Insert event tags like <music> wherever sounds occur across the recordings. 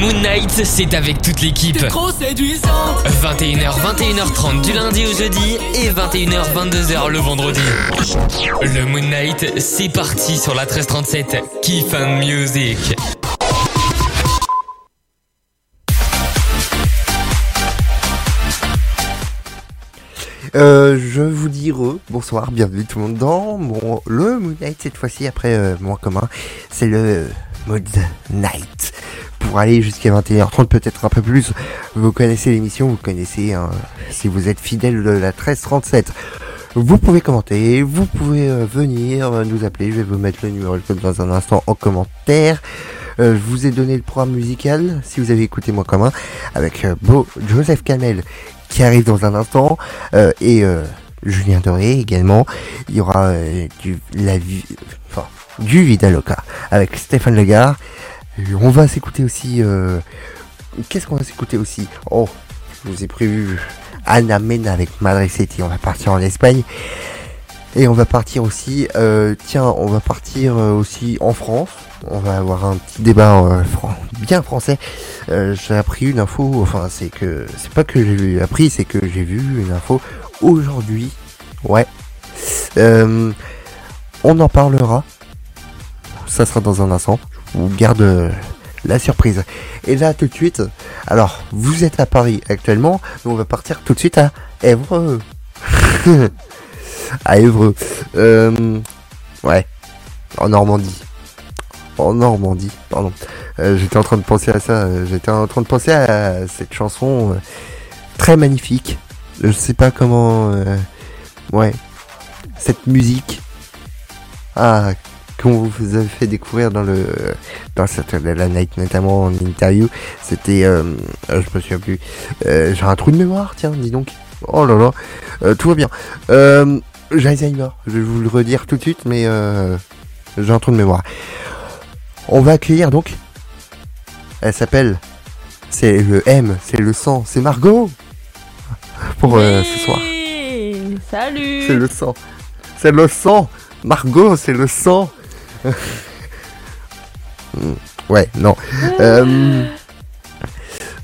Moon Knight, c'est avec toute l'équipe. trop séduisante 21h, 21h30 du lundi au jeudi et 21h, 22h le vendredi. Le Moon Knight, c'est parti sur la 1337. Kiff and Music. Euh, je vous dis re, bonsoir, bienvenue tout le monde dans mon, le Moon Knight cette fois-ci après euh, moins commun, c'est le Mode Night. Pour aller jusqu'à 21h30 peut-être un peu plus, vous connaissez l'émission, vous connaissez hein, si vous êtes fidèle de la 1337. Vous pouvez commenter, vous pouvez euh, venir euh, nous appeler, je vais vous mettre le numéro de code dans un instant en commentaire. Euh, je vous ai donné le programme musical, si vous avez écouté moins commun, avec euh, Beau Joseph Camel qui arrive dans un instant et Julien Doré également. Il y aura du la enfin du Vidaloca avec Stéphane Legard. Et On va s'écouter aussi. euh, Qu'est-ce qu'on va s'écouter aussi? Oh, je vous ai prévu Anna Mena avec Madrid City. On va partir en Espagne. Et on va partir aussi, euh, tiens, on va partir euh, aussi en France. On va avoir un petit débat euh, bien français. Euh, j'ai appris une info, enfin c'est que c'est pas que j'ai appris, c'est que j'ai vu une info aujourd'hui. Ouais. Euh, on en parlera. Ça sera dans un instant. Vous garde euh, la surprise. Et là tout de suite, alors vous êtes à Paris actuellement, on va partir tout de suite à Évreux. <laughs> à Évreux. Euh, ouais. En Normandie. En Normandie, pardon. Euh, J'étais en train de penser à ça. J'étais en train de penser à cette chanson très magnifique. Je sais pas comment. ouais. Cette musique. Ah, qu'on vous avez fait découvrir dans le dans Saturday Night notamment en interview. C'était, euh, euh, je me souviens plus. Euh, J'ai un trou de mémoire, tiens, dis donc. Oh là là, Euh, tout va bien. Euh, j'ai Alzheimer. Je vais vous le redire tout de suite, mais euh, j'ai un trou de mémoire. On va accueillir donc. Elle s'appelle. C'est le M, c'est le sang, c'est Margot. Pour euh, ce soir. Salut C'est le sang. C'est le sang. Margot, c'est le sang. <laughs> Ouais, non. Euh,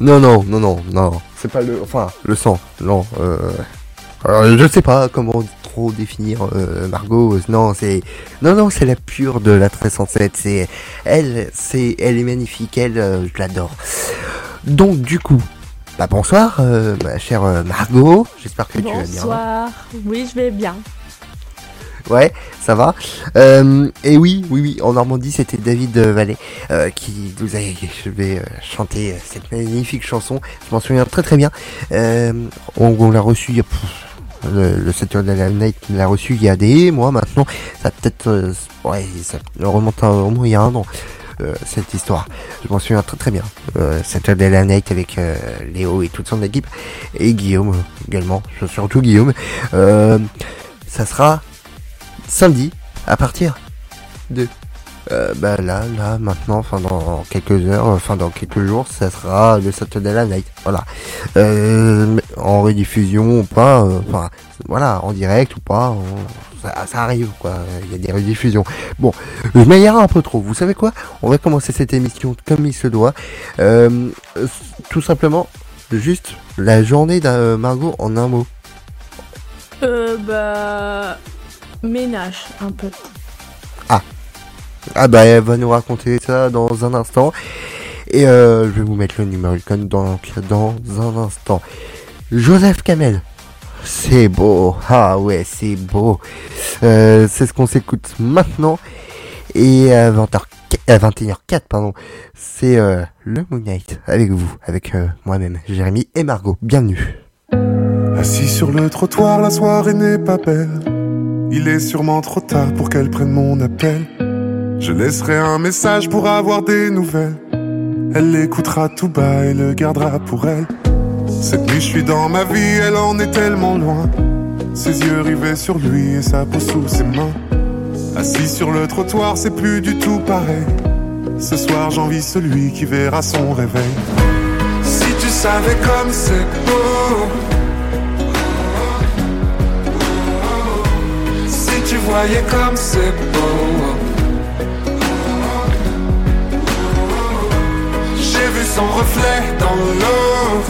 non, non, non, non, non. C'est pas le. Enfin, le sang. Non. Euh, alors, je sais pas comment trop définir euh, Margot. Non, c'est. Non, non, c'est la pure de la 1307. C'est. Elle, c'est. Elle est magnifique. Elle, euh, je l'adore. Donc, du coup. Bah, bonsoir, ma chère Margot. J'espère que tu vas bien. Bonsoir. Oui, je vais bien. Ouais, ça va. Euh, et oui, oui, oui, en Normandie, c'était David euh, Vallée euh, qui nous a je vais euh, chanter euh, cette magnifique chanson. Je m'en souviens très très bien. Euh, on on l'a reçu il y a le, le Saturday Night l'a reçu il y a des mois maintenant. Ça peut-être ouais, ça remonte à au moins il y a un an. euh, cette histoire, je m'en souviens très très bien. Euh, Saturday Night avec euh, Léo et toute son équipe et Guillaume également, surtout Guillaume. Ça sera samedi à partir de euh, bah là là maintenant enfin dans quelques heures enfin dans quelques jours ça sera le Saturday Night voilà. Euh, en rediffusion ou pas euh, enfin voilà en direct ou pas ça, arrive quoi il y a des rediffusions. Bon je m'aillère un peu trop vous savez quoi? On va commencer cette émission comme il se doit. Euh, tout simplement juste la journée d'un Margot en un mot. Bah. Ménage, un peu. Ah bah elle va nous raconter ça dans un instant. Et euh, je vais vous mettre le numéro donc dans un instant. Joseph Kamel. C'est beau. Ah ouais, c'est beau. Euh, c'est ce qu'on s'écoute maintenant. Et à 20h, à 21h04, pardon, c'est euh, le Moon Knight avec vous, avec euh, moi-même, Jérémy et Margot. Bienvenue. Assis sur le trottoir, la soirée n'est pas belle. Il est sûrement trop tard pour qu'elle prenne mon appel. Je laisserai un message pour avoir des nouvelles. Elle l'écoutera tout bas et le gardera pour elle. Cette nuit, je suis dans ma vie, elle en est tellement loin. Ses yeux rivés sur lui et sa peau sous ses mains. Assis sur le trottoir, c'est plus du tout pareil. Ce soir, j'envie celui qui verra son réveil. Si tu savais comme c'est beau. Voyais comme c'est beau. J'ai vu son reflet dans l'eau.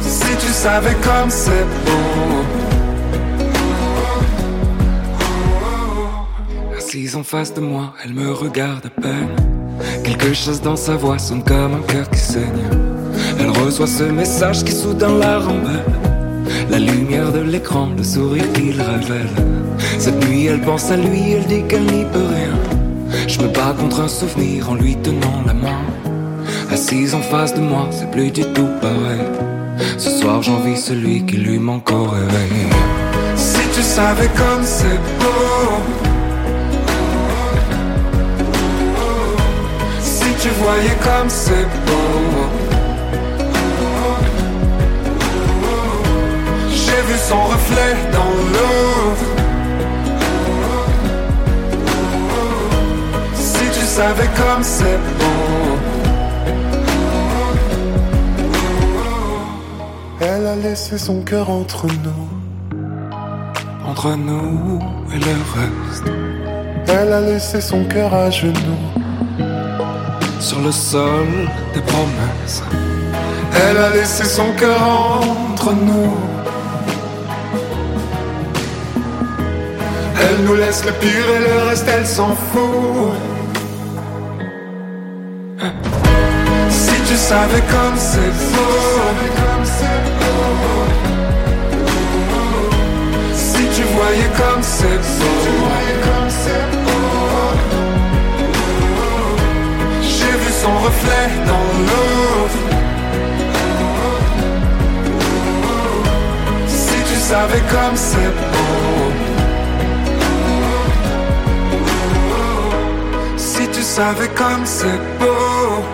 Si tu savais comme c'est beau. Assise en face de moi, elle me regarde à peine. Quelque chose dans sa voix sonne comme un cœur qui saigne. Elle reçoit ce message qui soudain la rembelle. La lumière de l'écran, le sourire qu'il révèle. Cette nuit, elle pense à lui, elle dit qu'elle n'y peut rien. Je me bats contre un souvenir en lui tenant la main. Assise en face de moi, c'est plus du tout pareil. Ce soir, j'envie celui qui lui manque au réveil. Si tu savais comme c'est beau. Tu voyais comme c'est beau. Vu son reflet dans l'eau. Si tu savais comme c'est beau. Elle a laissé son cœur entre nous. Entre nous et le reste. Elle a laissé son cœur à genoux. Sur le sol des promesses. Elle a laissé son cœur entre nous. Elle nous laisse le pire et le reste, elle s'en fout. Si tu savais comme c'est beau. Si tu voyais comme c'est beau. J'ai vu son reflet dans l'eau. Si tu savais comme c'est beau. Savais comme c'est beau.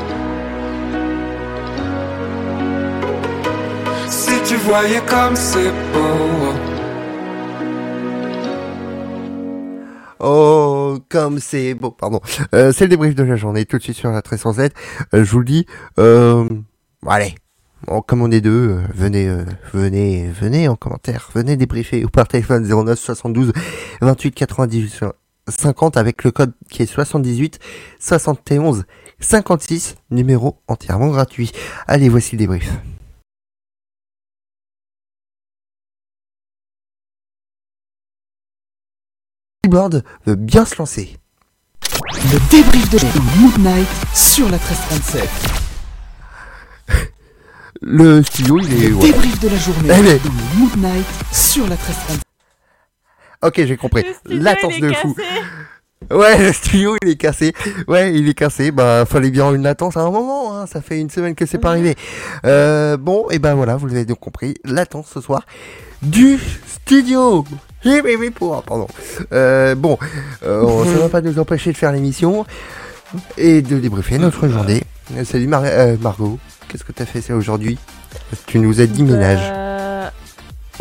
Si tu voyais comme c'est beau. Oh, comme c'est beau, pardon. Euh, c'est le débrief de la journée, tout de suite sur la 1307. Euh, je vous le dis, euh, allez, comme on est deux, venez, venez, venez en commentaire, venez débriefer ou par téléphone 09 72 28 98 50 avec le code qui est 78 71 56, numéro entièrement gratuit. Allez, voici le débrief. Board veut bien se lancer. Le débrief de la Mood Night sur la 1337. Le studio, il est... Le débrief de la journée dans le Mood Night sur la 1337. Ok, j'ai compris. Latence de fou. Ouais, le studio il est cassé. Ouais, il est cassé. Bah, fallait bien une latence à un moment. Hein. Ça fait une semaine que c'est pas arrivé. Euh, bon, et ben voilà, vous l'avez donc compris. Latence ce soir du studio. Oui, oui, pour. Pardon. Euh, bon, euh, ça <laughs> va pas nous empêcher de faire l'émission et de débriefer notre journée. Salut Mar- euh, Margot. Qu'est-ce que t'as fait ça aujourd'hui? Tu nous as dit ménage.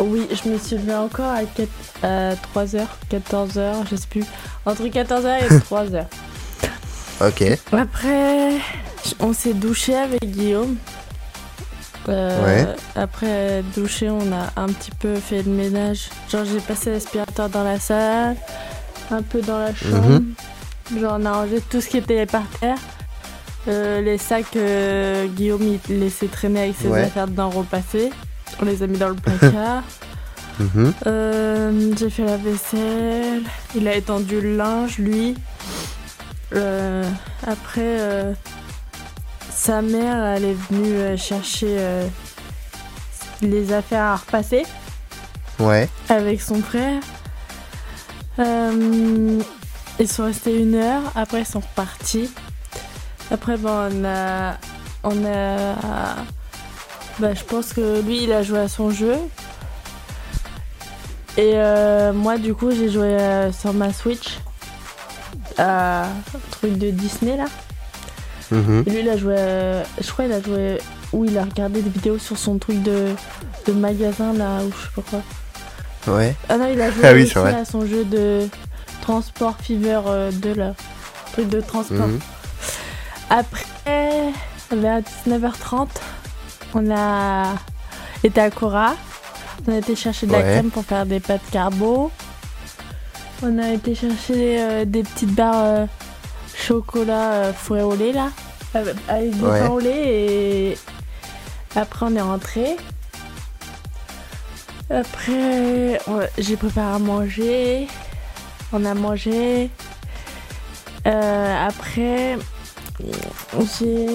Oui, je me suis levée encore à, 4, à 3h, 14h, je sais plus. Entre 14h et <laughs> 3h. Ok. Après, on s'est douché avec Guillaume. Euh, Ouais. Après doucher, on a un petit peu fait le ménage. Genre, j'ai passé l'aspirateur dans la salle, un peu dans la chambre. Genre, on a rangé tout ce qui était par terre. Euh, les sacs, euh, Guillaume, il laissait traîner avec ses Ouais. affaires dedans repassées. On les a mis dans le placard. <laughs> Mhm. Euh, j'ai fait la vaisselle. Il a étendu le linge, lui. Euh, après, euh, sa mère, elle est venue chercher les affaires à repasser Ouais. avec son frère. Ils sont restés une heure. Après, ils sont repartis. Après, bon, on a, on a, bah, je pense que lui, il a joué à son jeu. Et euh, moi, du coup, j'ai joué euh, sur ma Switch à un truc de Disney là. Mhm. Et lui, il a joué, euh, je crois, il a joué où il a regardé des vidéos sur son truc de, de magasin là, ou je sais pas quoi. Ouais. Ah non, il a <laughs> joué Ah oui, aussi c'est vrai. à son jeu de Transport Fever euh, 2 là. Truc de transport. Mhm. Après, vers 19h30, on a été à Cora. On a été chercher de la Ouais. crème pour faire des pâtes carbo. On a été chercher euh, des petites barres euh, chocolat euh, fourré au lait là, avec avec du Ouais. pain au lait et après on est rentré. Après, on- j'ai préparé à manger. On a mangé. Euh, après, j'ai.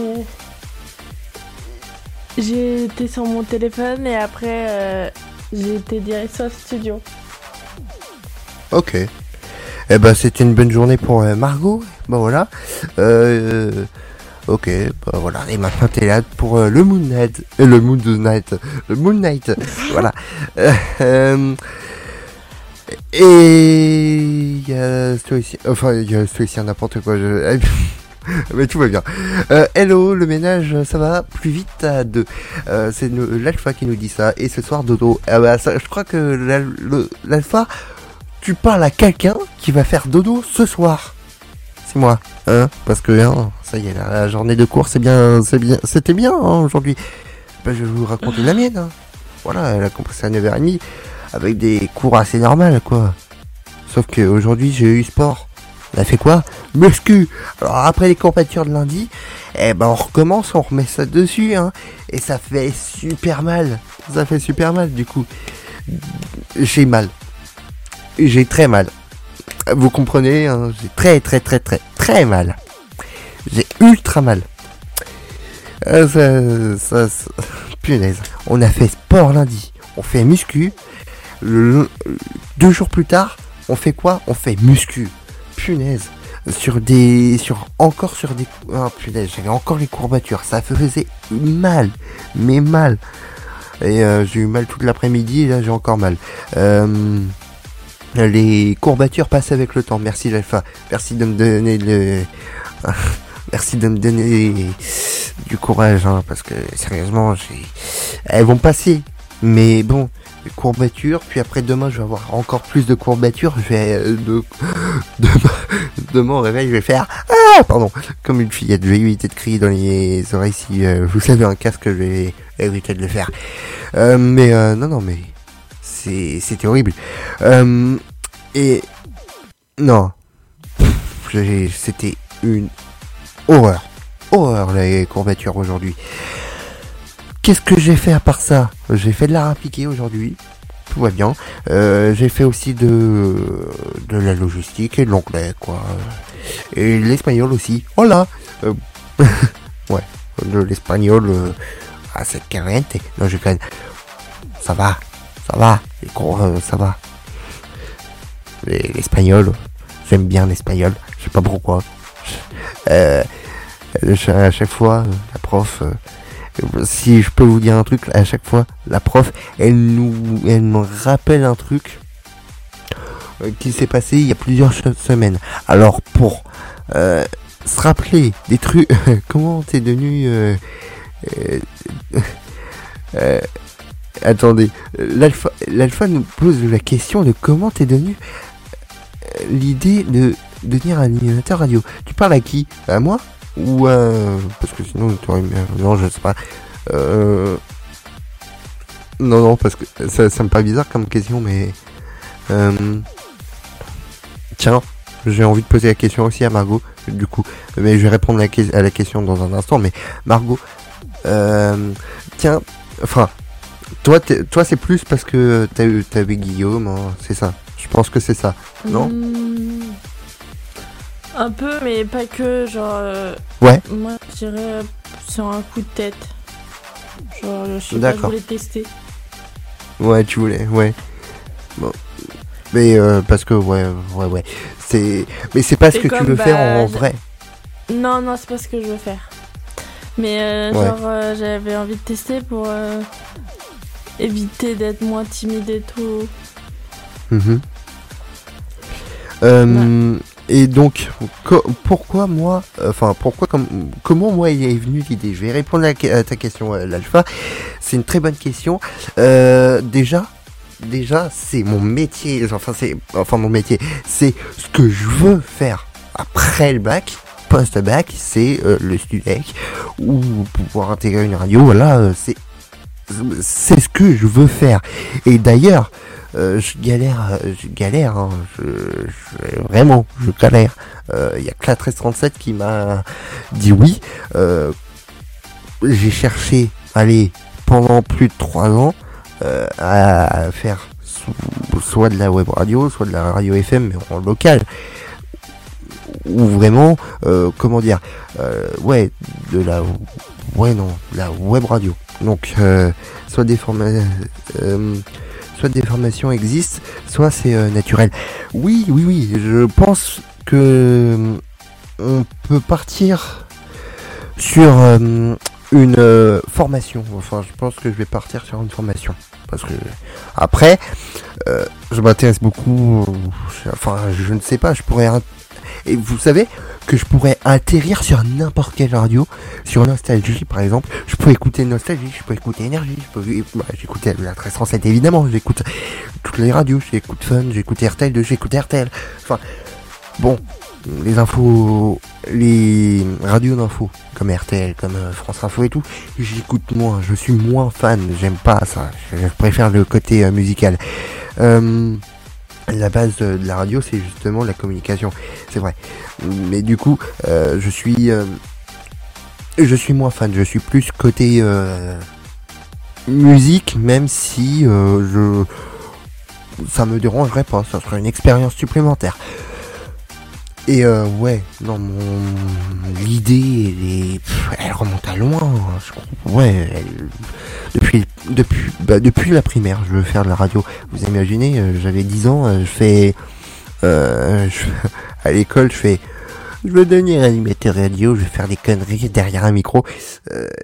J'ai été sur mon téléphone et après, euh, j'ai été direct sur studio. Ok. Eh ben, c'était une bonne journée pour euh, Margot. Bah voilà. Euh, ok, bah voilà. Et maintenant, t'es là pour euh, le Moon Knight. Le Moon Knight. Le Moon Knight. <laughs> voilà. Et il y a Stoïcien. Enfin, il y a Stoïcien n'importe quoi. Je... <laughs> Mais tout va bien. Euh, hello, le ménage, ça va plus vite à deux. Euh, c'est l'alpha qui nous dit ça. Et ce soir, dodo. Ah bah, ça, je crois que l'alpha, tu parles à quelqu'un qui va faire dodo ce soir. C'est moi, hein Parce que hein, ça y est, la, journée de cours, c'est bien, c'est bien, c'était bien hein, aujourd'hui. Ben, je vais vous raconter la mienne. hein. Voilà, elle a commencé à 9h30 avec des cours assez normales, quoi. Sauf qu'aujourd'hui, j'ai eu sport. On a fait quoi Muscu. Alors après les courbatures de lundi, eh ben on recommence, on remet ça dessus, hein. Et ça fait super mal. Ça fait super mal, du coup. J'ai mal. J'ai très mal. Vous comprenez, hein, j'ai très très très très très mal. J'ai ultra mal. Euh, ça, ça- punaise. On a fait sport lundi. On fait muscu. Deux jours plus tard, on fait quoi? On fait muscu. Punaise. Sur des. Sur, encore sur des. Oh punaise, j'avais encore les courbatures. Ça faisait mal. Mais mal. Et euh, j'ai eu mal toute l'après-midi là j'ai encore mal. Euh, les courbatures passent avec le temps. Merci l'alpha. Merci de me donner le. <laughs> Merci de me donner du courage, hein, parce que sérieusement. Elles vont passer. Mais bon, courbatures. Puis après demain, je vais avoir encore plus de courbatures. Je vais euh, de, <laughs> demain, demain au réveil, je vais faire ah pardon comme une fillette. Je vais éviter de crier dans les oreilles si euh, vous avez un casque. Je vais éviter de le faire. Euh, mais euh, non non mais c'est c'était horrible. Euh, et non, c'était une horreur, horreur les courbatures aujourd'hui. Qu'est-ce que j'ai fait à part ça? J'ai fait de l'art appliqué aujourd'hui. Tout va bien. Euh, j'ai fait aussi de de la logistique et de l'anglais quoi. Et l'espagnol aussi. Voilà. Euh, <laughs> ouais, l'espagnol euh, à cette carente. Non, je gagne. Ça va, ça va. Les cours, euh, ça va. Les- L'espagnol, j'aime bien l'espagnol. Je sais pas pourquoi. Euh, à chaque fois, la prof. si je peux vous dire un truc, à chaque fois, la prof, elle nous, elle me rappelle un truc euh, qui s'est passé il y a plusieurs semaines. Alors pour euh, se rappeler des trucs, <laughs> comment t'es devenu <laughs> euh, Attendez, l'alpha, l'alpha nous pose la question de comment t'es devenu l'idée de devenir animateur radio. Tu parles à qui? À moi? Ou à... Parce que sinon, t'aurais... Non, je sais pas. Euh... Non, non, parce que ça, ça me paraît bizarre comme question, mais... Euh... Tiens, j'ai envie de poser la question aussi à Margot, du coup. Mais je vais répondre à la, question dans un instant, mais Margot... Euh... Tiens, enfin... Toi, toi c'est plus parce que t'as eu, eu Guillaume, hein, c'est ça. Je pense que c'est ça. Non? Hmm, Un peu, mais pas que. Genre. euh, Ouais. Moi, je dirais euh, sur un coup de tête. Genre, je sais pas, je voulais tester. Ouais, tu voulais, ouais. Bon. Mais euh, parce que, ouais, ouais, ouais. C'est... Mais c'est pas ce que tu veux faire en vrai. Non, non, c'est pas ce que je veux faire. Mais euh, Ouais. genre, euh, j'avais envie de tester pour éviter d'être moins timide et tout. Euh, Et donc, pourquoi moi, enfin, pourquoi, comme, comment moi il est venu l'idée? Je vais répondre à ta question, euh, l'alpha. C'est une très bonne question. Euh, déjà, déjà, c'est mon métier. Enfin, c'est, enfin, mon métier, c'est ce que je veux faire après le bac. Post-bac, c'est euh, le studec ou pouvoir intégrer une radio. Voilà, euh, c'est c'est ce que je veux faire. Et d'ailleurs, euh, je galère, euh, je galère, hein, je, je- vraiment, je galère. Il y a que la 1337 qui m'a dit oui. J'ai cherché, allez, pendant plus de 3 ans à faire soit de la web radio, soit de la radio FM, mais en local. Ou vraiment comment dire ouais de la ouais non la web radio. Donc soit des formations soit des formations existent, soit c'est euh, naturel. Oui, oui, oui, je pense que euh, on peut partir sur euh, une formation. Enfin, je pense que je vais partir sur une formation. Parce que après, je m'intéresse beaucoup. enfin, je ne sais pas, je pourrais. Et vous savez, que je pourrais atterrir sur n'importe quelle radio, sur Nostalgie par exemple. Je peux écouter Nostalgie, je peux écouter Énergie, je peux bah, j'écoute la 1337 évidemment, j'écoute toutes les radios, j'écoute Fun, j'écoute RTL, j'écoute RTL. Enfin, bon, les infos, les radios d'infos comme RTL, comme euh, France Info et tout, j'écoute moins, je suis moins fan, j'aime pas ça, je préfère le côté euh, musical. Euh, la base de la radio, c'est justement la communication. C'est vrai. Mais du coup, euh, je suis, euh, je suis moins fan. Je suis plus côté euh, musique, même si je, ça me dérangerait pas. Ça serait une expérience supplémentaire. Et euh, ouais, non, mon l'idée, elle, remonte à loin. Hein, je Ouais, depuis depuis bah, depuis la primaire, je veux faire de la radio. Vous imaginez, euh, j'avais 10 ans, euh, je fais euh, à l'école, je fais je veux devenir animateur radio, je vais faire des conneries derrière un micro.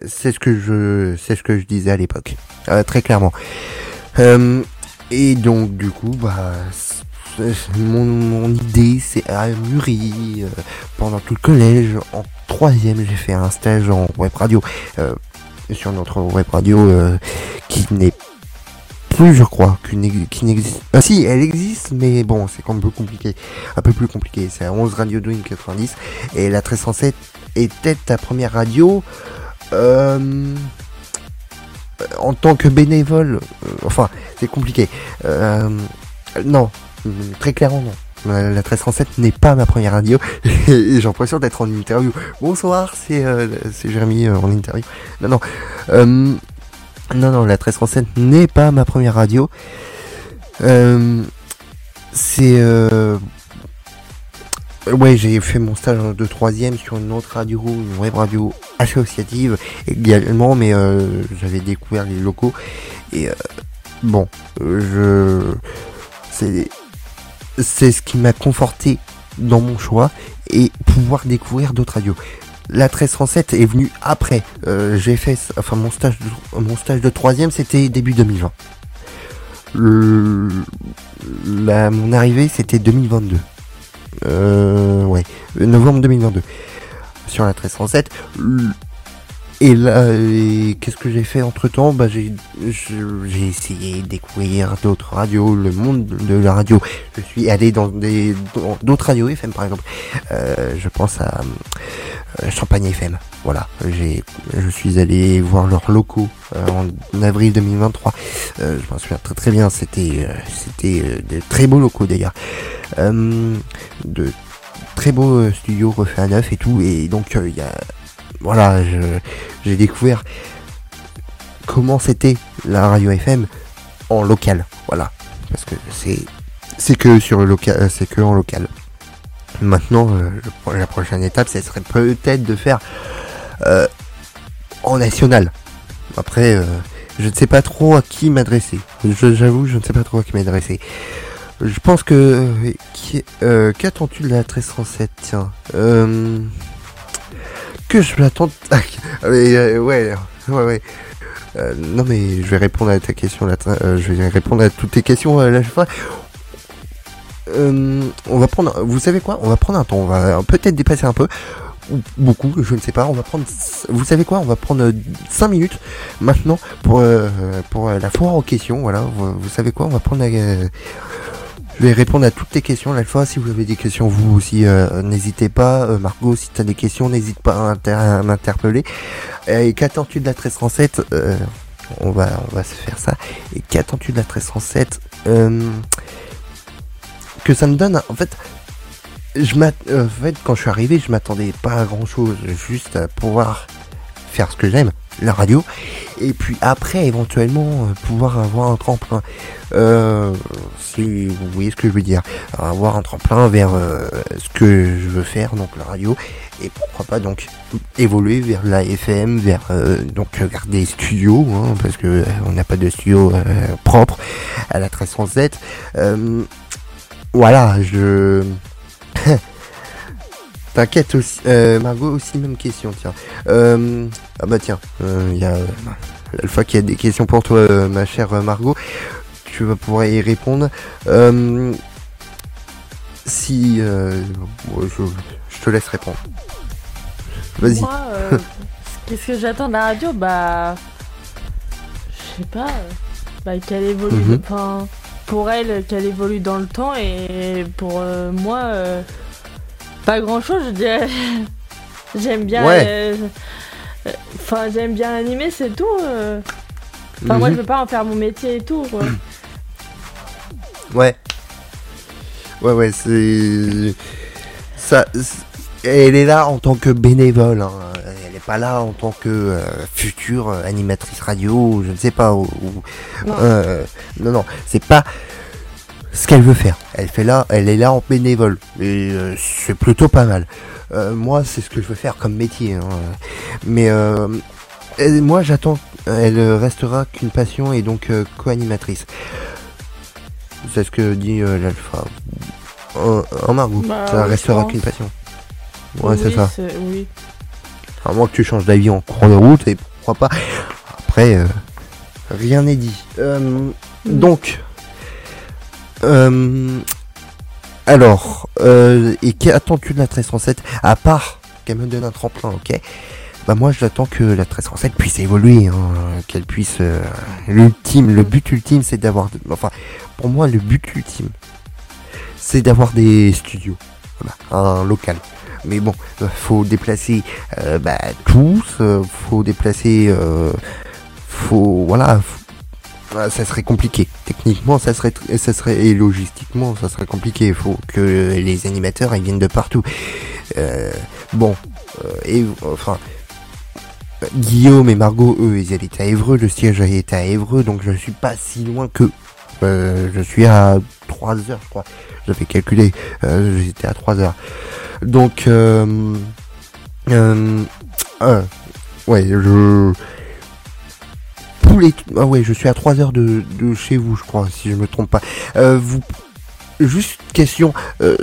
c'est ce que je c'est ce que je disais à l'époque, très clairement. et donc du coup, bah mon, idée c'est à mûri euh, pendant tout le collège. En troisième, j'ai fait un stage en web radio euh, sur notre web radio euh, qui n'est plus, je crois, qui n'existe. Ah si, elle existe, mais bon, c'est un peu compliqué, un peu plus compliqué. C'est à 11 Radio Dream 90 et la 1307 était ta première radio. en tant que bénévole, enfin, c'est compliqué. non, très clairement non. La 1307 n'est pas ma première radio <laughs> et j'ai l'impression d'être en interview. Bonsoir, c'est euh, Jérémy euh, en interview. Non, non. Euh, non, non, la 1307 n'est pas ma première radio. c'est... Ouais, j'ai fait mon stage de troisième sur une autre radio, une web radio associative également, mais j'avais découvert les locaux et bon, je c'est c'est ce qui m'a conforté dans mon choix et pouvoir découvrir d'autres radios. La 1307 est venue après. Euh, j'ai fait, enfin mon stage, de, mon stage de troisième, c'était début 2020. mon arrivée, c'était 2022. Euh, ouais, novembre 2022. Sur la 1307, et là, qu'est-ce que j'ai fait entre temps bah, j'ai, j'ai essayé de découvrir d'autres radios, le monde de la radio. Je suis allé dans des d'autres radios FM par exemple. Euh, je pense à euh, Champagne FM. Voilà, j'ai, je suis allé voir leurs locaux euh, en avril 2023. je m'en souviens très très bien. C'était c'était de très beaux locaux d'ailleurs. de très beaux studios refaits à neuf et tout. Et donc il y a voilà, j'ai découvert comment c'était la radio FM en local. Voilà, parce que c'est c'est que sur le local, euh, c'est que en local. Maintenant, euh, la prochaine étape, ce serait peut-être de faire euh, en national. Après, je ne sais pas trop à qui m'adresser. J'avoue, je ne sais pas trop à qui m'adresser. Je pense que qu'attends-tu de la 1307 Tiens que je m'attends. <laughs> Euh, ouais, ouais, ouais. Euh, non mais je vais répondre à ta question là. Euh, je vais répondre à toutes tes questions là. on va prendre. Vous savez quoi? On va prendre un temps. On va peut-être dépasser un peu ou beaucoup. Je ne sais pas. On va prendre. Vous savez quoi? On va prendre 5 minutes maintenant pour pour la foire aux questions. Voilà. Vous, vous savez quoi? On va prendre. La, je vais répondre à toutes les questions la fois. Si vous avez des questions, vous aussi, euh, n'hésitez pas. Euh, Margot, si tu as des questions, n'hésite pas à, m'interpeller. Et qu'attends-tu de la 1307 euh, on, va, on va se faire ça. Et qu'attends-tu de la 1307 Que ça me donne, en fait, je euh, en fait, quand je suis arrivé, je m'attendais pas à grand chose, juste à pouvoir faire ce que j'aime, la radio, et puis après, éventuellement, euh, pouvoir avoir un tremplin. Euh, si vous voyez ce que je veux dire, avoir un tremplin vers euh, ce que je veux faire, donc la radio, et pourquoi pas donc évoluer vers la FM, vers euh, donc vers des studios, hein, parce que on n'a pas de studio propre à la 1307. Euh, voilà, je <laughs> T'inquiète aussi, euh, Margot aussi même question tiens. Euh, ah bah tiens, il y a euh, Alpha qui a des questions pour toi, euh, ma chère Margot. Tu vas pouvoir y répondre. Euh, si euh, je, je te laisse répondre. Vas-y. Euh, <laughs> qu'est-ce que j'attends de la radio? Bah. Je sais pas. euh, Bah, qu'elle évolue. Mhm. Enfin, pour elle, qu'elle évolue dans le temps et pour euh, moi, euh, pas grand chose, je dirais. <laughs> J'aime bien. Ouais. euh, Enfin, j'aime bien animer, c'est tout. euh. Enfin, moi, Mhm. je veux pas en faire mon métier et tout. quoi. <clears throat> Ouais. Ouais, ouais, c'est. Ça. Elle est là en tant que bénévole. hein. Elle n'est pas là en tant que euh, future animatrice radio, je ne sais pas. ou- ou- Non. euh, non, non, c'est pas ce qu'elle veut faire. Elle fait là, elle est là en bénévole. Et euh, c'est plutôt pas mal. Euh, moi, c'est ce que je veux faire comme métier. hein. Mais euh, elle- moi, j'attends. Elle restera qu'une passion et donc euh, co-animatrice. C'est ce que dit euh, l'alpha. En, en Margot, Bah, ça restera qu'une passion. Ouais, c'est ça. Oui. À moins que tu changes d'avis en cours de route, et pourquoi pas. Après, euh, rien n'est dit. Euh, donc, euh, alors, euh, et qu'attends-tu de la 1307 À part qu'elle me donne un tremplin, ok? Bah moi, j'attends que la 1307 puisse évoluer, hein, qu'elle puisse. euh, l'ultime, le but ultime, c'est d'avoir. Enfin, pour moi, le but ultime, c'est d'avoir des studios, un local. Mais bon, faut déplacer bah, tous, faut déplacer, faut voilà, ça serait compliqué. Techniquement, ça serait, ça serait et logistiquement, ça serait compliqué. Il faut que les animateurs viennent de partout. Euh, bon, euh, et enfin. Guillaume et Margot, eux, ils étaient à Évreux, le siège était à Évreux, donc je suis pas si loin que. Euh, je suis à 3 heures, je crois. J'avais calculé, euh, j'étais à 3 heures. Donc, euh, euh, ouais, je. Ah ouais, je suis à 3 heures de, de chez vous, je crois, si je me trompe pas. Euh, vous. Juste question. euh,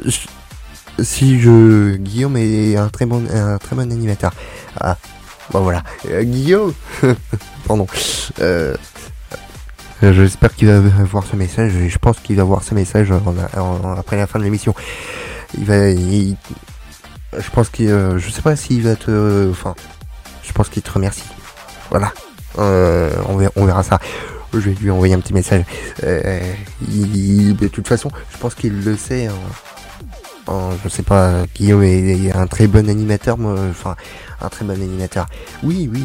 si je. Guillaume est un très bon, un très bon animateur. Ah, bon voilà. Euh, Guillaume <laughs> Pardon. Euh, euh, J'espère qu'il va voir ce message. Je pense qu'il va voir ce message après la fin de l'émission. Il va. je pense qu'il. euh, je sais pas s'il va te. Enfin. Je pense qu'il te remercie. Voilà. Euh, on, verra, on verra ça. Je vais lui envoyer un petit message. Euh, de toute façon, je pense qu'il le sait. hein. En- je sais pas, Guillaume est, est un très bon animateur. Enfin, un très bon animateur. Oui, oui.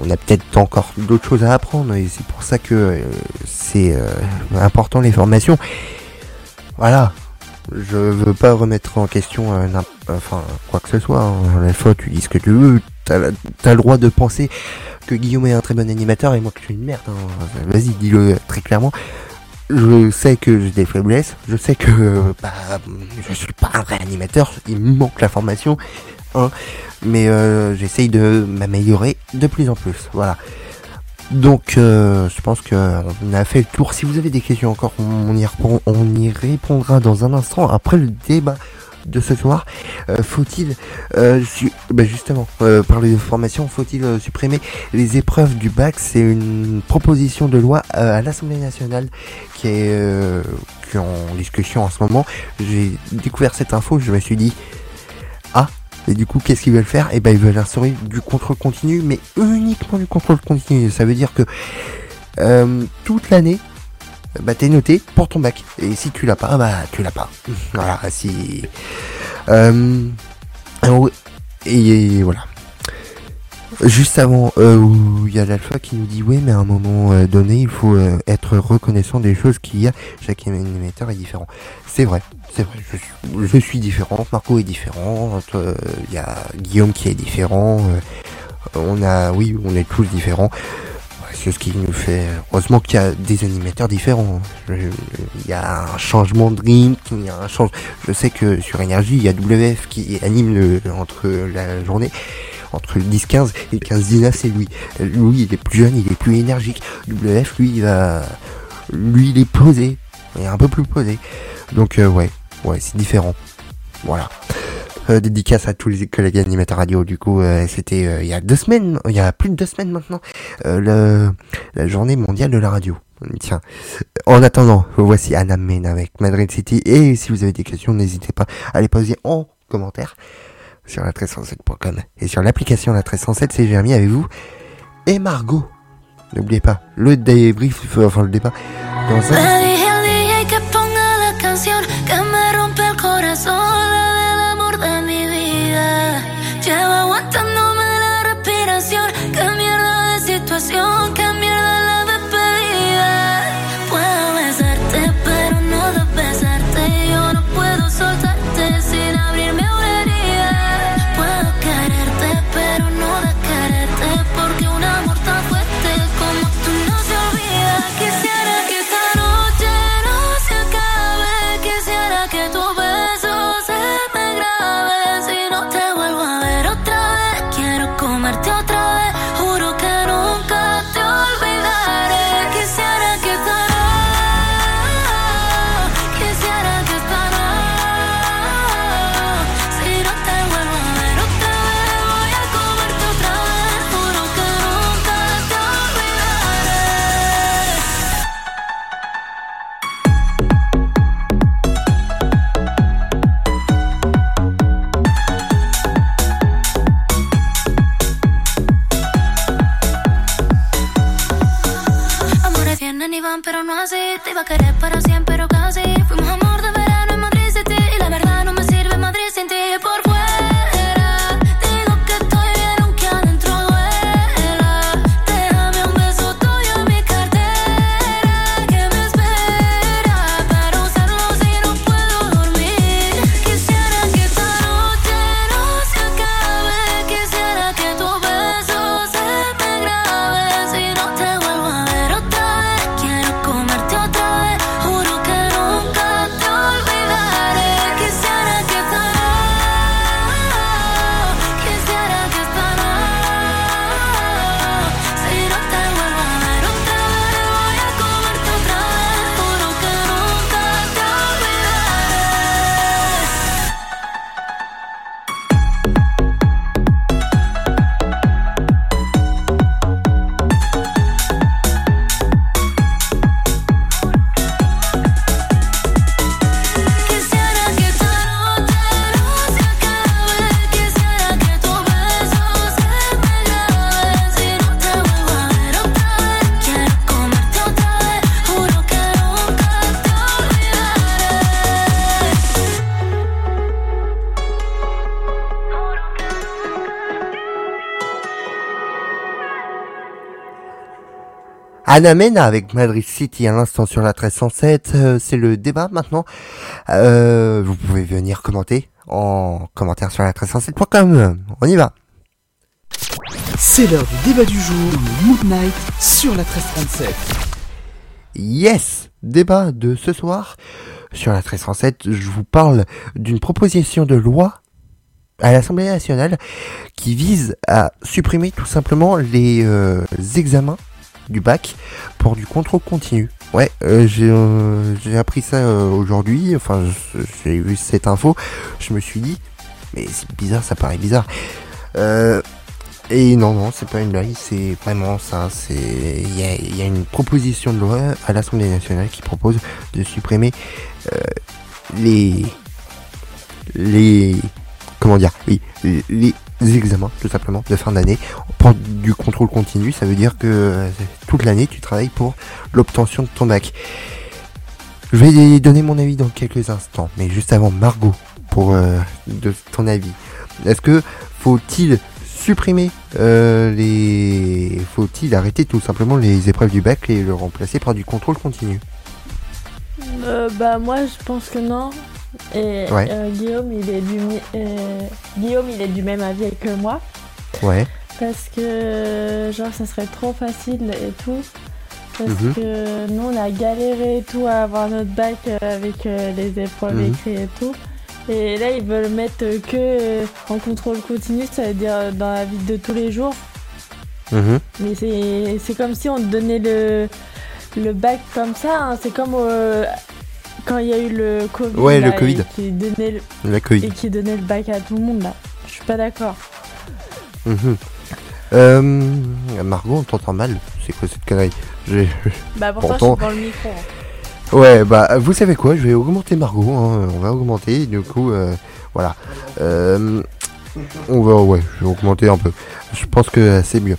On a peut-être encore d'autres choses à apprendre et c'est pour ça que euh, c'est important les formations. Voilà. Je veux pas remettre en question enfin quoi que ce soit. hein. La fois, tu dis ce que tu veux. T'as le droit de penser que Guillaume est un très bon animateur et moi que je suis une merde. hein. Vas-y, dis-le très clairement. Je sais que j'ai des faiblesses. Je sais que euh, bah, je suis pas un vrai animateur. Il me manque la formation. Hein, mais euh, j'essaye de m'améliorer de plus en plus. Voilà. Donc, euh, je pense que on a fait le tour. Si vous avez des questions encore, on y répondra dans un instant après le débat de ce soir. Euh, faut-il, euh, bah, justement, euh, parler de formation, faut-il supprimer les épreuves du bac? C'est une proposition de loi à l'Assemblée nationale qui est, en discussion en ce moment. J'ai découvert cette info, je me suis dit, ah, et du coup, qu'est-ce qu'ils veulent faire? Eh ben, ils veulent instaurer du contrôle continu, mais uniquement du contrôle continu. Ça veut dire que toute l'année, bah t'es noté pour ton bac. Et si tu l'as pas, bah tu l'as pas. <laughs> Voilà, si. Euh, et, et voilà. Juste avant, euh, où il y a l'alpha qui nous dit oui, mais à un moment euh, donné, il faut euh, être reconnaissant des choses qu'il y a. Chaque émetteur est différent. C'est vrai, c'est vrai. Je suis, je suis différent. Marco est différent. euh, Il y a Guillaume qui est différent. on a, oui, on est tous différents. C'est ce qui nous fait. Heureusement qu'il y a des animateurs différents. Je- Il y a un changement de rythme, il y a un change. Je sais que sur Énergie, il y a WF qui anime entre la journée entre le 10-15 et le 15-19 c'est lui. Lui il est plus jeune, il est plus énergique. WF lui il va. Lui il est posé. Il est un peu plus posé. Donc euh, ouais, ouais c'est différent. Voilà. Euh, dédicace à tous les collègues animateurs radio. Du coup, euh, c'était euh, il y a deux semaines, il y a plus de deux semaines maintenant, la journée mondiale de la radio. Tiens. En attendant, voici Anna Men avec Madrid City. Et si vous avez des questions, n'hésitez pas à les poser en commentaire sur la 1307.com et sur l'application la 1307 c'est Jérémy avec vous et Margot. N'oubliez pas le débrief, enfin le débat dans un Anna Mena avec Madrid City à l'instant sur la 1307. Euh, c'est le débat maintenant. Euh, vous pouvez venir commenter en commentaire sur la 1307.com. On y va. C'est l'heure du débat du jour le Mood Night sur la 1337. Yes Débat de ce soir sur la 1307. Je vous parle d'une proposition de loi à l'Assemblée nationale qui vise à supprimer tout simplement les euh, examens du bac pour du contrôle continu. Ouais, euh, j'ai euh, j'ai appris ça euh, aujourd'hui, enfin j'ai vu cette info, je me suis dit, mais c'est bizarre, ça paraît bizarre. Et non, non, c'est pas une blague, c'est vraiment ça. C'est il y a, une proposition de loi à l'Assemblée nationale qui propose de supprimer les les comment dire oui les examens tout simplement de fin d'année pour du contrôle continu. Ça veut dire que euh, toute l'année tu travailles pour l'obtention de ton bac. Je vais donner mon avis dans quelques instants, mais juste avant Margot pour euh, de ton avis. Est-ce que faut-il supprimer euh, les. Faut-il arrêter tout simplement les épreuves du bac et le remplacer par du contrôle continu? Euh, bah moi je pense que non. Et Ouais. euh, Guillaume il est du euh, Guillaume il est du même avis que moi Ouais. parce que genre ça serait trop facile et tout. Parce Mhm. que nous on a galéré et tout à avoir notre bac euh, avec euh, les épreuves Mhm. écrites et tout. Et là ils veulent mettre euh, que euh, en contrôle continu, ça veut dire euh, dans la vie de tous les jours. Mhm. Mais c'est c'est comme si on te donnait le, le bac comme ça. hein. C'est comme euh, quand il y a eu le Covid. Ouais, le là, et. Qui donnait le, et qui donnait le bac à tout le monde là. Je suis pas d'accord. Mhm. Euh, Margot, on t'entend mal. C'est quoi cette connerie J'ai- Bah pourtant Pourtant- je suis dans le micro. hein. Ouais, bah, vous savez quoi Je vais augmenter Margot. hein, On va augmenter. Du coup, euh, voilà. Euh, on va, ouais, je vais augmenter un peu. Je pense que c'est mieux.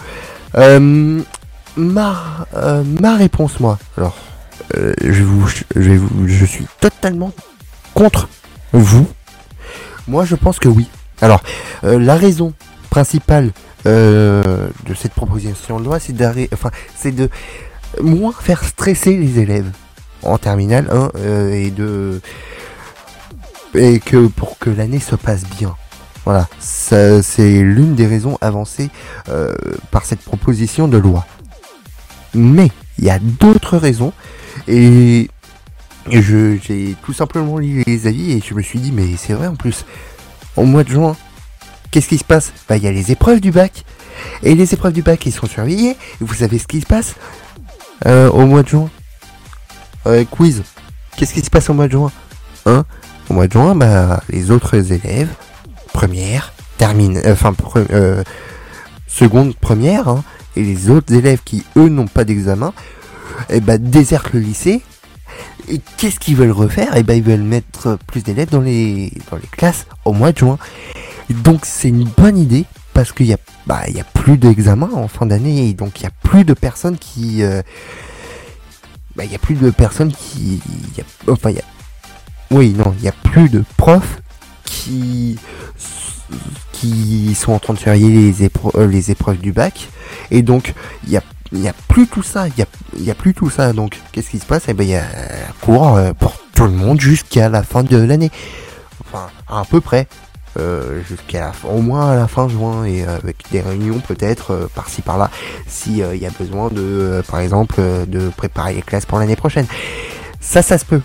Ma, ma réponse, moi. Alors, euh, je vous, je suis totalement contre vous. Moi, je pense que oui. Alors, euh, la raison principale euh, de cette proposition de loi, c'est d'arrêter, enfin, c'est de moins faire stresser les élèves en terminale 1 euh, et de et que pour que l'année se passe bien. Voilà, c'est l'une des raisons avancées par cette proposition de loi. Mais il y a d'autres raisons et je j'ai tout simplement lu les avis et je me suis dit mais c'est vrai en plus. Au mois de juin, qu'est-ce qui se passe? Bah il y a les épreuves du bac et les épreuves du bac ils sont surveillées. Vous savez ce qui se passe? Euh, au mois de juin euh, quiz. Qu'est-ce qui se passe au mois de juin? Hein Au mois de juin, bah, les autres élèves, première, termine, euh, enfin, seconde, première, hein, et les autres élèves qui, eux, n'ont pas d'examen, eh bah, désertent le lycée. Et qu'est-ce qu'ils veulent refaire? Eh ben, ils veulent mettre plus d'élèves dans les, dans les classes au mois de juin. Donc, c'est une bonne idée parce qu'il y a, bah, il y a plus d'examens en fin d'année et donc il y a plus de personnes qui, euh, bah, il y a plus de personnes qui, y a- enfin, il y a, oui, non, il y a plus de profs qui, qui sont en train de surveiller les, euh, les épreuves du bac, et donc il y a, il y a plus tout ça, il y a, a plus tout ça, donc qu'est-ce qui se passe? Eh ben, il y a cours euh, pour tout le monde jusqu'à la fin de l'année, enfin, à peu près. euh, jusqu'à la fin- au moins à la fin juin et euh, avec des réunions peut-être par-ci par-là si il y a besoin de par exemple de préparer les classes pour l'année prochaine. Ça ça se peut.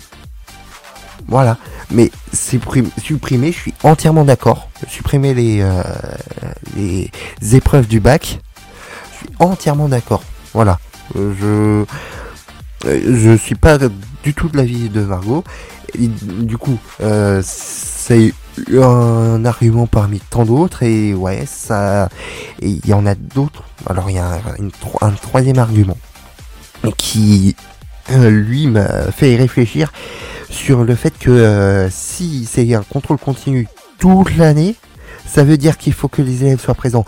Voilà. Mais supprim- supprimer je suis entièrement d'accord. Supprimer les épreuves du bac je suis entièrement d'accord voilà. Euh, je euh, je suis pas du tout de l'avis de Margot Et du coup euh, c'est un argument parmi tant d'autres. Et ouais ça il y en a d'autres. Alors il y a un, troisième argument qui lui m'a fait réfléchir sur le fait que si c'est un contrôle continu toute l'année ça veut dire qu'il faut que les élèves soient présents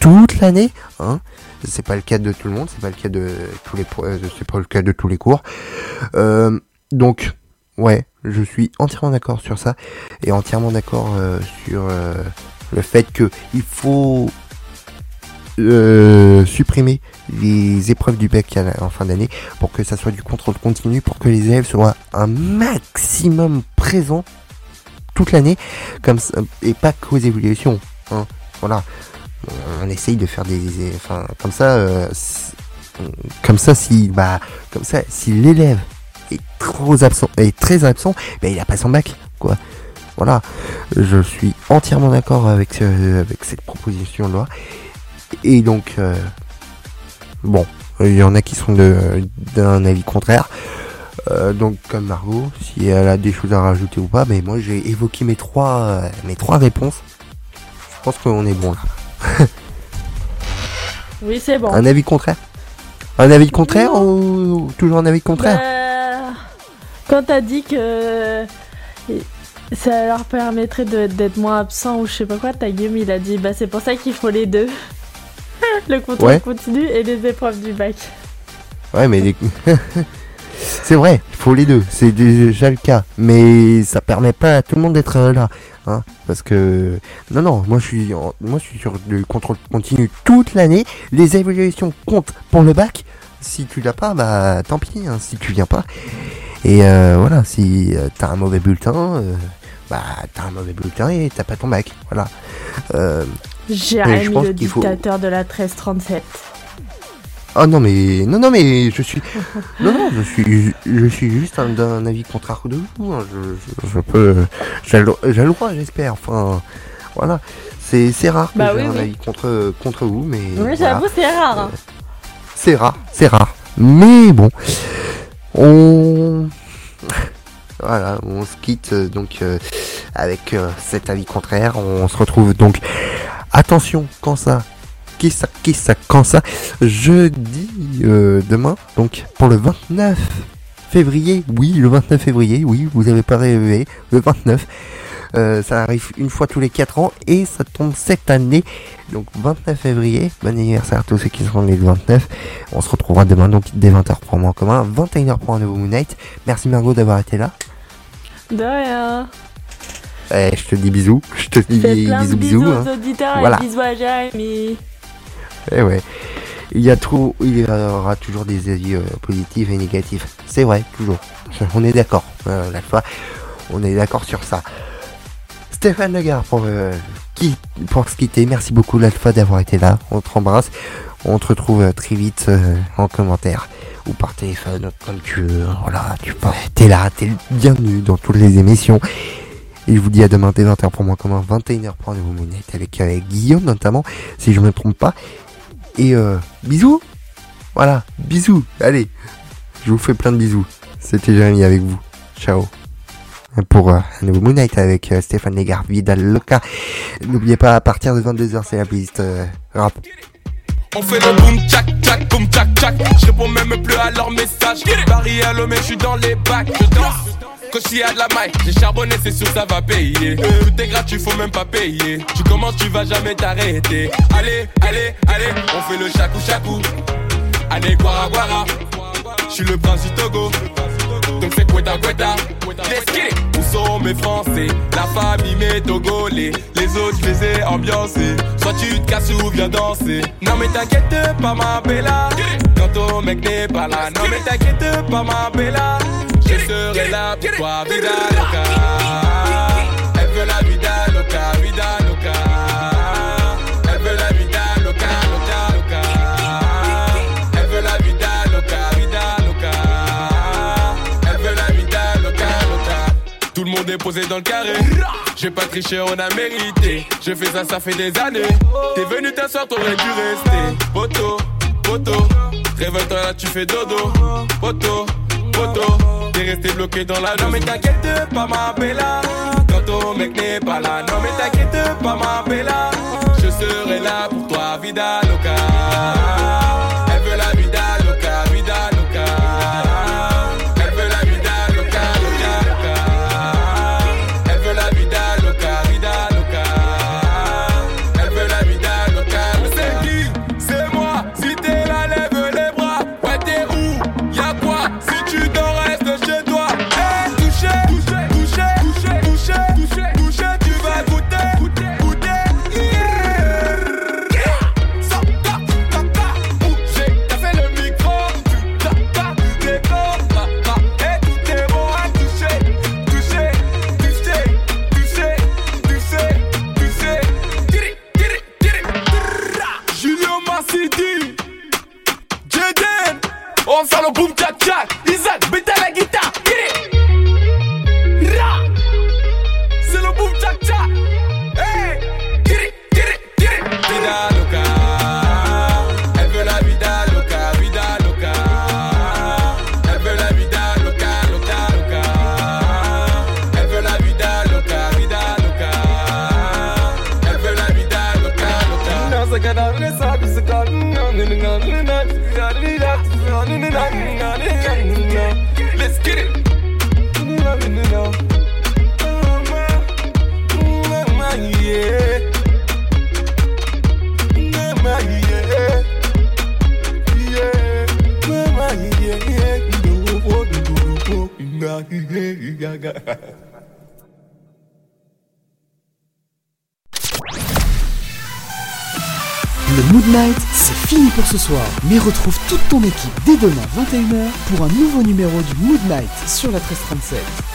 toute l'année hein c'est pas le cas de tout le monde c'est pas le cas de tous les euh, c'est pas le cas de tous les cours Euh, donc ouais je suis entièrement d'accord sur ça et entièrement d'accord euh, sur le fait que il faut supprimer les épreuves du bac en fin d'année pour que ça soit du contrôle continu pour que les élèves soient un maximum présents toute l'année comme et pas qu'aux évaluations hein. voilà on essaye de faire des enfin comme ça euh, comme ça si bah comme ça si l'élève est trop absent est très absent ben il a pas son bac quoi. Voilà. Je suis entièrement d'accord avec euh, cette proposition de loi et donc euh, bon il y en a qui sont d'un avis contraire. Donc comme Margot si elle a des choses à rajouter ou pas mais moi j'ai évoqué mes trois mes trois réponses. Je pense qu'on est bon là <laughs> Oui c'est bon. un avis contraire un avis contraire ou toujours un avis contraire Bah, quand t'as dit que ça leur permettrait d'être moins absent ou je sais pas quoi, ta Guillaume il a dit bah c'est pour ça qu'il faut les deux. <laughs> Le contrôle Ouais. continu et les épreuves du bac. Ouais, mais les- <laughs> c'est vrai, il faut les deux, c'est déjà le cas, mais ça permet pas à tout le monde d'être euh, là. Hein, parce que non non moi je suis en- moi je suis sur le contrôle continu toute l'année. Les évaluations comptent pour le bac. Si tu l'as pas bah tant pis hein, si tu viens pas. Et euh, voilà si euh, t'as un mauvais bulletin euh, bah t'as un mauvais bulletin et t'as pas ton bac voilà. Euh, je Jérémy, le faut- dictateur de la 1337. Oh non mais non non mais je suis <laughs> non non je suis je suis juste un- d'un avis contraire de vous hein, je, je, je peux j'ai le droit j'espère enfin voilà c'est c'est rare que Bah j'ai oui, un oui. avis contre contre vous mais Oui, voilà. j'avoue, c'est rare. hein. c'est rare c'est rare mais bon on voilà on se quitte euh, donc euh, avec euh, cet avis contraire on se retrouve donc attention quand ça qui ça qui ça quand ça jeudi euh, demain donc pour le 29 février oui le 29 février oui vous avez pas rêvé le 29 Euh, ça arrive une fois tous les 4 ans et ça tombe cette année donc 29 février bon anniversaire à tous ceux qui seront nés le 29 on se retrouvera demain donc dès 20h pour moi en commun 21h pour un nouveau Moon Knight merci Margot d'avoir été là De rien. Eh, je te dis bisous je te dis Fais plein de bisous bisous bisous hein. aux auditeurs Voilà. et bisous à Jérémy. Eh ouais. Il y a aura toujours des avis euh, positifs et négatifs. C'est vrai, toujours. <laughs> On est d'accord. Euh, la fois, on est d'accord sur ça. Stéphane Legard pour euh, pour se quitter. Merci beaucoup la fois d'avoir été là. On te embrasse. On te retrouve euh, très vite en commentaire ou par téléphone comme tu veux. Voilà, tu. T'es là, t'es bienvenu dans toutes les émissions. Et je vous dis à demain dès 20h pour moi comme un 21h pour un nouveau avec, Guillaume notamment, si je me trompe pas. Et euh, bisous Voilà, bisous Allez, je vous fais plein de bisous. C'était Jérémy avec vous. Ciao pour euh, un nouveau Moon Knight avec euh, Stéphane Legard, Vidal Loca. N'oubliez pas, à partir de 22h, c'est la playlist euh, rap. On fait le boom tchac tchac boom tchac tchac Je réponds même plus à leurs messages Paris à l'homme je suis dans les bacs Je danse quand y a de la maille J'ai charbonné c'est sûr ça va payer. Tout est gratuit faut même pas payer. Tu commences tu vas jamais t'arrêter. Allez allez allez On fait le chacou chacou. Allez guara guara. Je suis le prince du Togo. Donc c'est Quetta Quetta Let's get it. Où sont mes Français? La famille mes Togolais. Les autres je les ai ambiancés. Soit tu te casses ou viens danser. Non mais t'inquiète pas ma bella. Quand ton mec n'est pas là. Non mais t'inquiète pas ma bella Je serai là pour toi Vida loca? Elle veut la vida loca Vida loca. Elle veut la vida loca Loca loca. Elle veut la vida loca Vida loca. Elle veut la vida loca loca. Tout le monde est posé dans le carré. J'ai pas triché, on a mérité. Je fais ça, ça fait des années. T'es venu t'asseoir, t'aurais dû rester. Poto, poto. Réveille-toi là, tu fais dodo. Poto, poto T'es resté bloqué dans la Non mais t'inquiète pas ma bella. Quand ton mec n'est pas là. Non mais t'inquiète pas ma bella. Je serai là pour toi, vida loca boom, tac, tac. Mais retrouve toute ton équipe dès demain 21h pour un nouveau numéro du Mood Night sur la 1337.